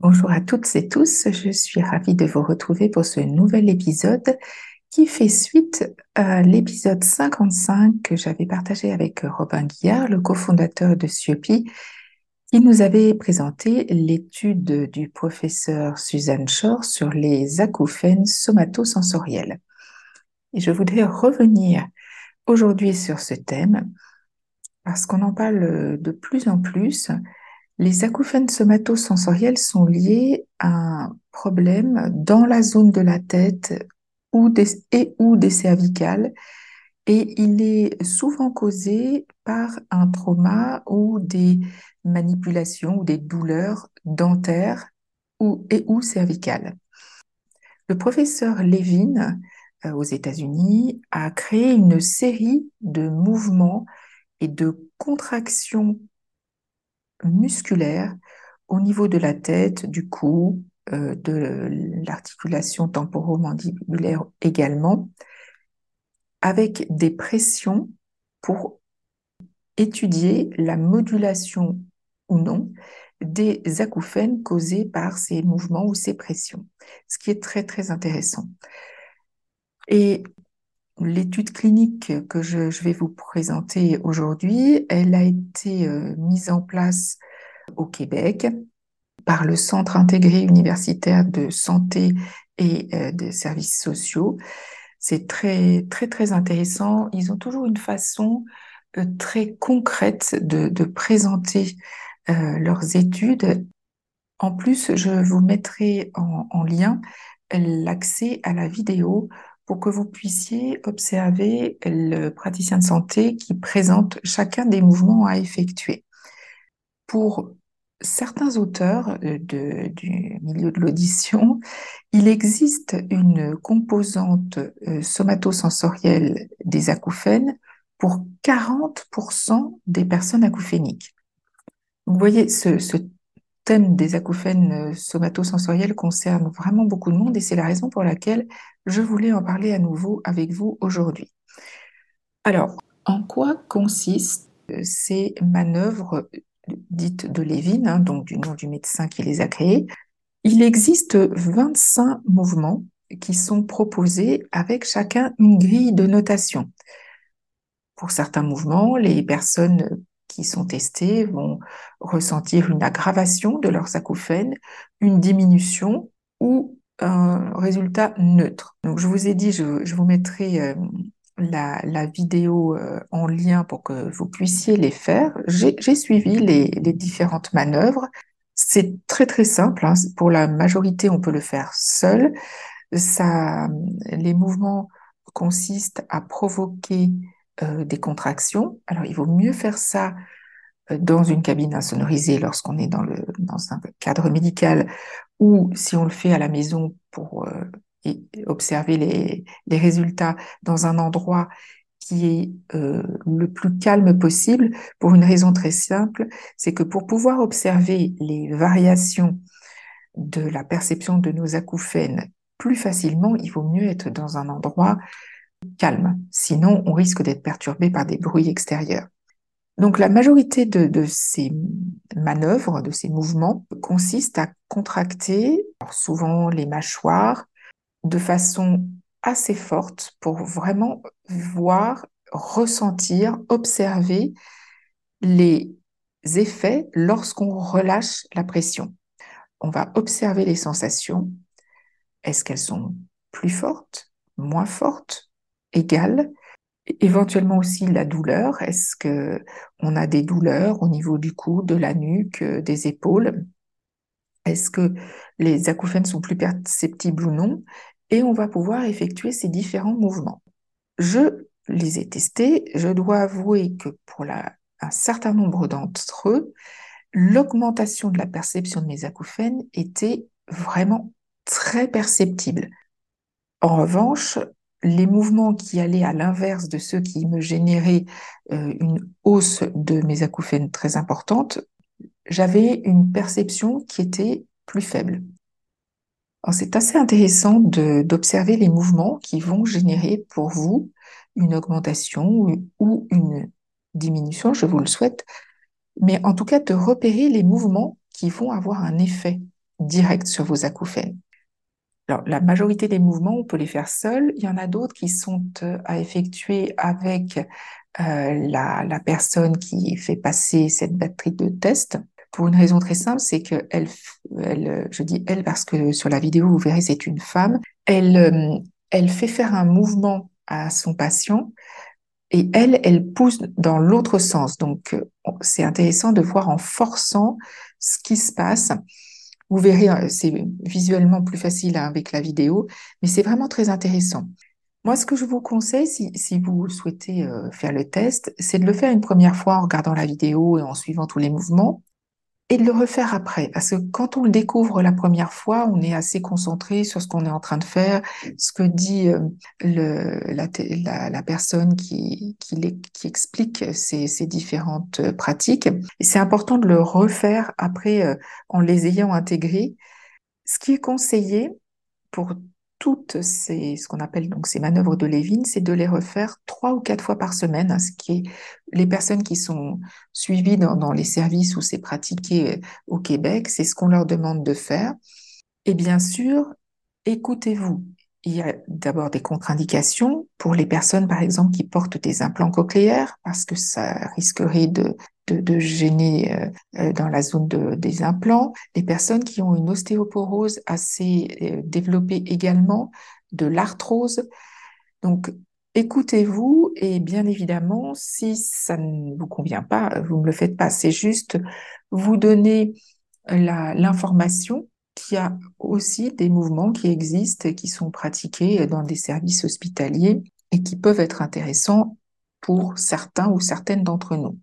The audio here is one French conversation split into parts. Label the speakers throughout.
Speaker 1: Bonjour à toutes et tous, je suis ravie de vous retrouver pour ce nouvel épisode qui fait suite à l'épisode 55 que j'avais partagé avec Robin Guillard, le cofondateur de Siopi, qui nous avait présenté l'étude du professeur Suzanne Shore sur les acouphènes somatosensoriels. Et je voudrais revenir aujourd'hui sur ce thème parce qu'on en parle de plus en plus les acouphènes somatosensoriels sont liés à un problème dans la zone de la tête ou et ou des cervicales et il est souvent causé par un trauma ou des manipulations ou des douleurs dentaires ou, et ou cervicales. Le professeur Levin euh, aux États-Unis a créé une série de mouvements et de contractions musculaire au niveau de la tête, du cou, euh, de l'articulation temporomandibulaire également, avec des pressions pour étudier la modulation ou non des acouphènes causés par ces mouvements ou ces pressions, ce qui est très très intéressant. Et l'étude clinique que je, vais vous présenter aujourd'hui, elle a été euh, mise en place au Québec par le Centre intégré universitaire de santé et euh, de services sociaux. C'est très, très, très intéressant. Ils ont toujours une façon euh, très concrète de, présenter leurs études. En plus, je vous mettrai en lien l'accès à la vidéo pour que vous puissiez observer le praticien de santé qui présente chacun des mouvements à effectuer. Pour certains auteurs euh, du milieu de l'audition, il existe une composante euh, somatosensorielle des acouphènes pour 40% des personnes acouphéniques. Vous voyez, ce, ce thème des acouphènes euh, somatosensoriels concerne vraiment beaucoup de monde et c'est la raison pour laquelle je voulais en parler à nouveau avec vous aujourd'hui. Alors, en quoi consistent euh, ces manœuvres dites de Levin, hein, donc du nom du médecin qui les a créées? Il existe 25 mouvements qui sont proposés avec chacun une grille de notation. Pour certains mouvements, les personnes sont testées vont ressentir une aggravation de leurs acouphènes, une diminution ou un résultat neutre. Donc je vous ai dit, je, vous mettrai euh, la, vidéo euh, en lien pour que vous puissiez les faire. J'ai suivi les, différentes manœuvres. C'est très très simple. Hein. Pour la majorité, on peut le faire seul. Ça, les mouvements consistent à provoquer euh, des contractions. Alors, il vaut mieux faire ça euh, dans une cabine insonorisée lorsqu'on est dans, un cadre médical ou si on le fait à la maison pour euh, observer les, les, résultats dans un endroit qui est le plus calme possible pour une raison très simple, c'est que pour pouvoir observer les variations de la perception de nos acouphènes plus facilement, il vaut mieux être dans un endroit calme. Sinon, on risque d'être perturbé par des bruits extérieurs. Donc la majorité de, ces manœuvres, de ces mouvements, consiste à contracter souvent les mâchoires de façon assez forte pour vraiment voir, ressentir, observer les effets lorsqu'on relâche la pression. On va observer les sensations. Est-ce qu'elles sont plus fortes, moins fortes, égale. Éventuellement aussi la douleur. Est-ce que on a des douleurs au niveau du cou, de la nuque, euh, des épaules? Est-ce que les acouphènes sont plus perceptibles ou non? Et on va pouvoir effectuer ces différents mouvements. Je les ai testés. Je dois avouer que pour un certain nombre d'entre eux, l'augmentation de la perception de mes acouphènes était vraiment très perceptible. En revanche, les mouvements qui allaient à l'inverse de ceux qui me généraient euh, une hausse de mes acouphènes très importante, j'avais une perception qui était plus faible. C'est assez intéressant d'observer les mouvements qui vont générer pour vous une augmentation ou une diminution, je vous le souhaite, mais en tout cas de repérer les mouvements qui vont avoir un effet direct sur vos acouphènes. La majorité des mouvements, on peut les faire seuls. Il y en a d'autres qui sont euh, à effectuer avec euh, la, personne qui fait passer cette batterie de test. Pour une raison très simple, c'est que elle, je dis elle parce que sur la vidéo, vous verrez, c'est une femme. Elle, euh, elle fait faire un mouvement à son patient et elle, elle pousse dans l'autre sens. Donc, c'est intéressant de voir en forçant ce qui se passe. Vous verrez, c'est visuellement plus facile hein, avec la vidéo, mais c'est vraiment très intéressant. Moi, ce que je vous conseille, si, si vous souhaitez euh, faire le test, c'est de le faire une première fois en regardant la vidéo et en suivant tous les mouvements, et de le refaire après. Parce que quand on le découvre la première fois, on est assez concentré sur ce qu'on est en train de faire, ce que dit euh, le, la, la, personne qui, qui, qui explique ces, ces, différentes euh, pratiques. Et c'est important de le refaire après en les ayant intégrés. Ce qui est conseillé pour toutes ces, ce qu'on appelle donc ces manœuvres de Lévin, c'est de les refaire trois ou quatre fois par semaine, ce qui est les personnes qui sont suivies dans, dans les services où c'est pratiqué euh, au Québec, c'est ce qu'on leur demande de faire. Et bien sûr, écoutez-vous. Il y a d'abord des contre-indications pour les personnes, par exemple, qui portent des implants cochléaires, parce que ça risquerait de, de, gêner euh, euh, dans la zone des implants, les personnes qui ont une ostéoporose assez euh, développée également, de l'arthrose. Donc, écoutez-vous et bien évidemment, si ça ne vous convient pas, vous ne le faites pas. C'est juste vous donner l'information qu'il y a aussi des mouvements qui existent et qui sont pratiqués dans des services hospitaliers et qui peuvent être intéressants pour certains ou certaines d'entre nous.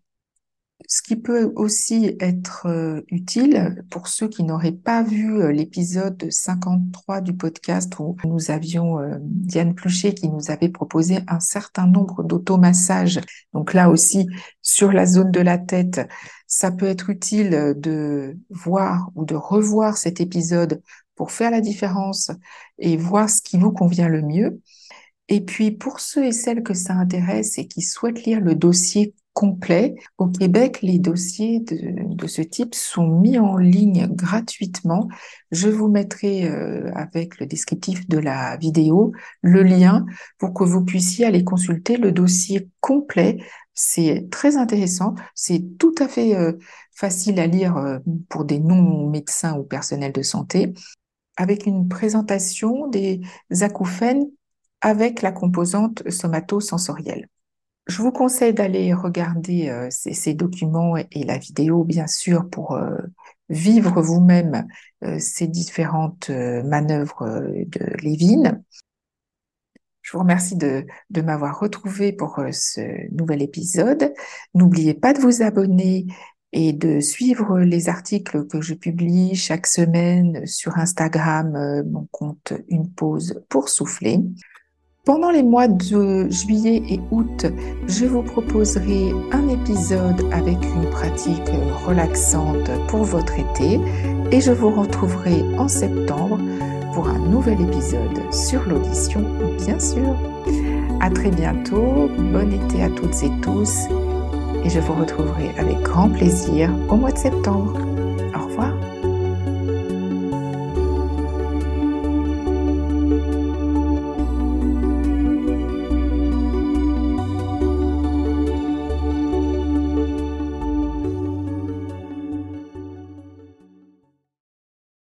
Speaker 1: Ce qui peut aussi être euh, utile pour ceux qui n'auraient pas vu euh, l'épisode 53 du podcast où nous avions euh, Diane Pluchet qui nous avait proposé un certain nombre d'automassages. Donc là aussi, sur la zone de la tête, ça peut être utile de voir ou de revoir cet épisode pour faire la différence et voir ce qui vous convient le mieux. Et puis, pour ceux et celles que ça intéresse et qui souhaitent lire le dossier complet. Au Québec, les dossiers de, ce type sont mis en ligne gratuitement. Je vous mettrai euh, avec le descriptif de la vidéo le lien pour que vous puissiez aller consulter le dossier complet. C'est très intéressant, c'est tout à fait euh, facile à lire euh, pour des non-médecins ou personnels de santé, avec une présentation des acouphènes avec la composante somatosensorielle. Je vous conseille d'aller regarder euh, ces, documents et, la vidéo, bien sûr, pour euh, vivre vous-même euh, ces différentes manœuvres de Lévin. Je vous remercie de, de m'avoir retrouvé pour ce nouvel épisode. N'oubliez pas de vous abonner et de suivre les articles que je publie chaque semaine sur Instagram, mon compte Une pause pour souffler. Pendant les mois de juillet et août, je vous proposerai un épisode avec une pratique relaxante pour votre été et je vous retrouverai en septembre pour un nouvel épisode sur l'audition, bien sûr. À très bientôt, bon été à toutes et tous et je vous retrouverai avec grand plaisir au mois de septembre.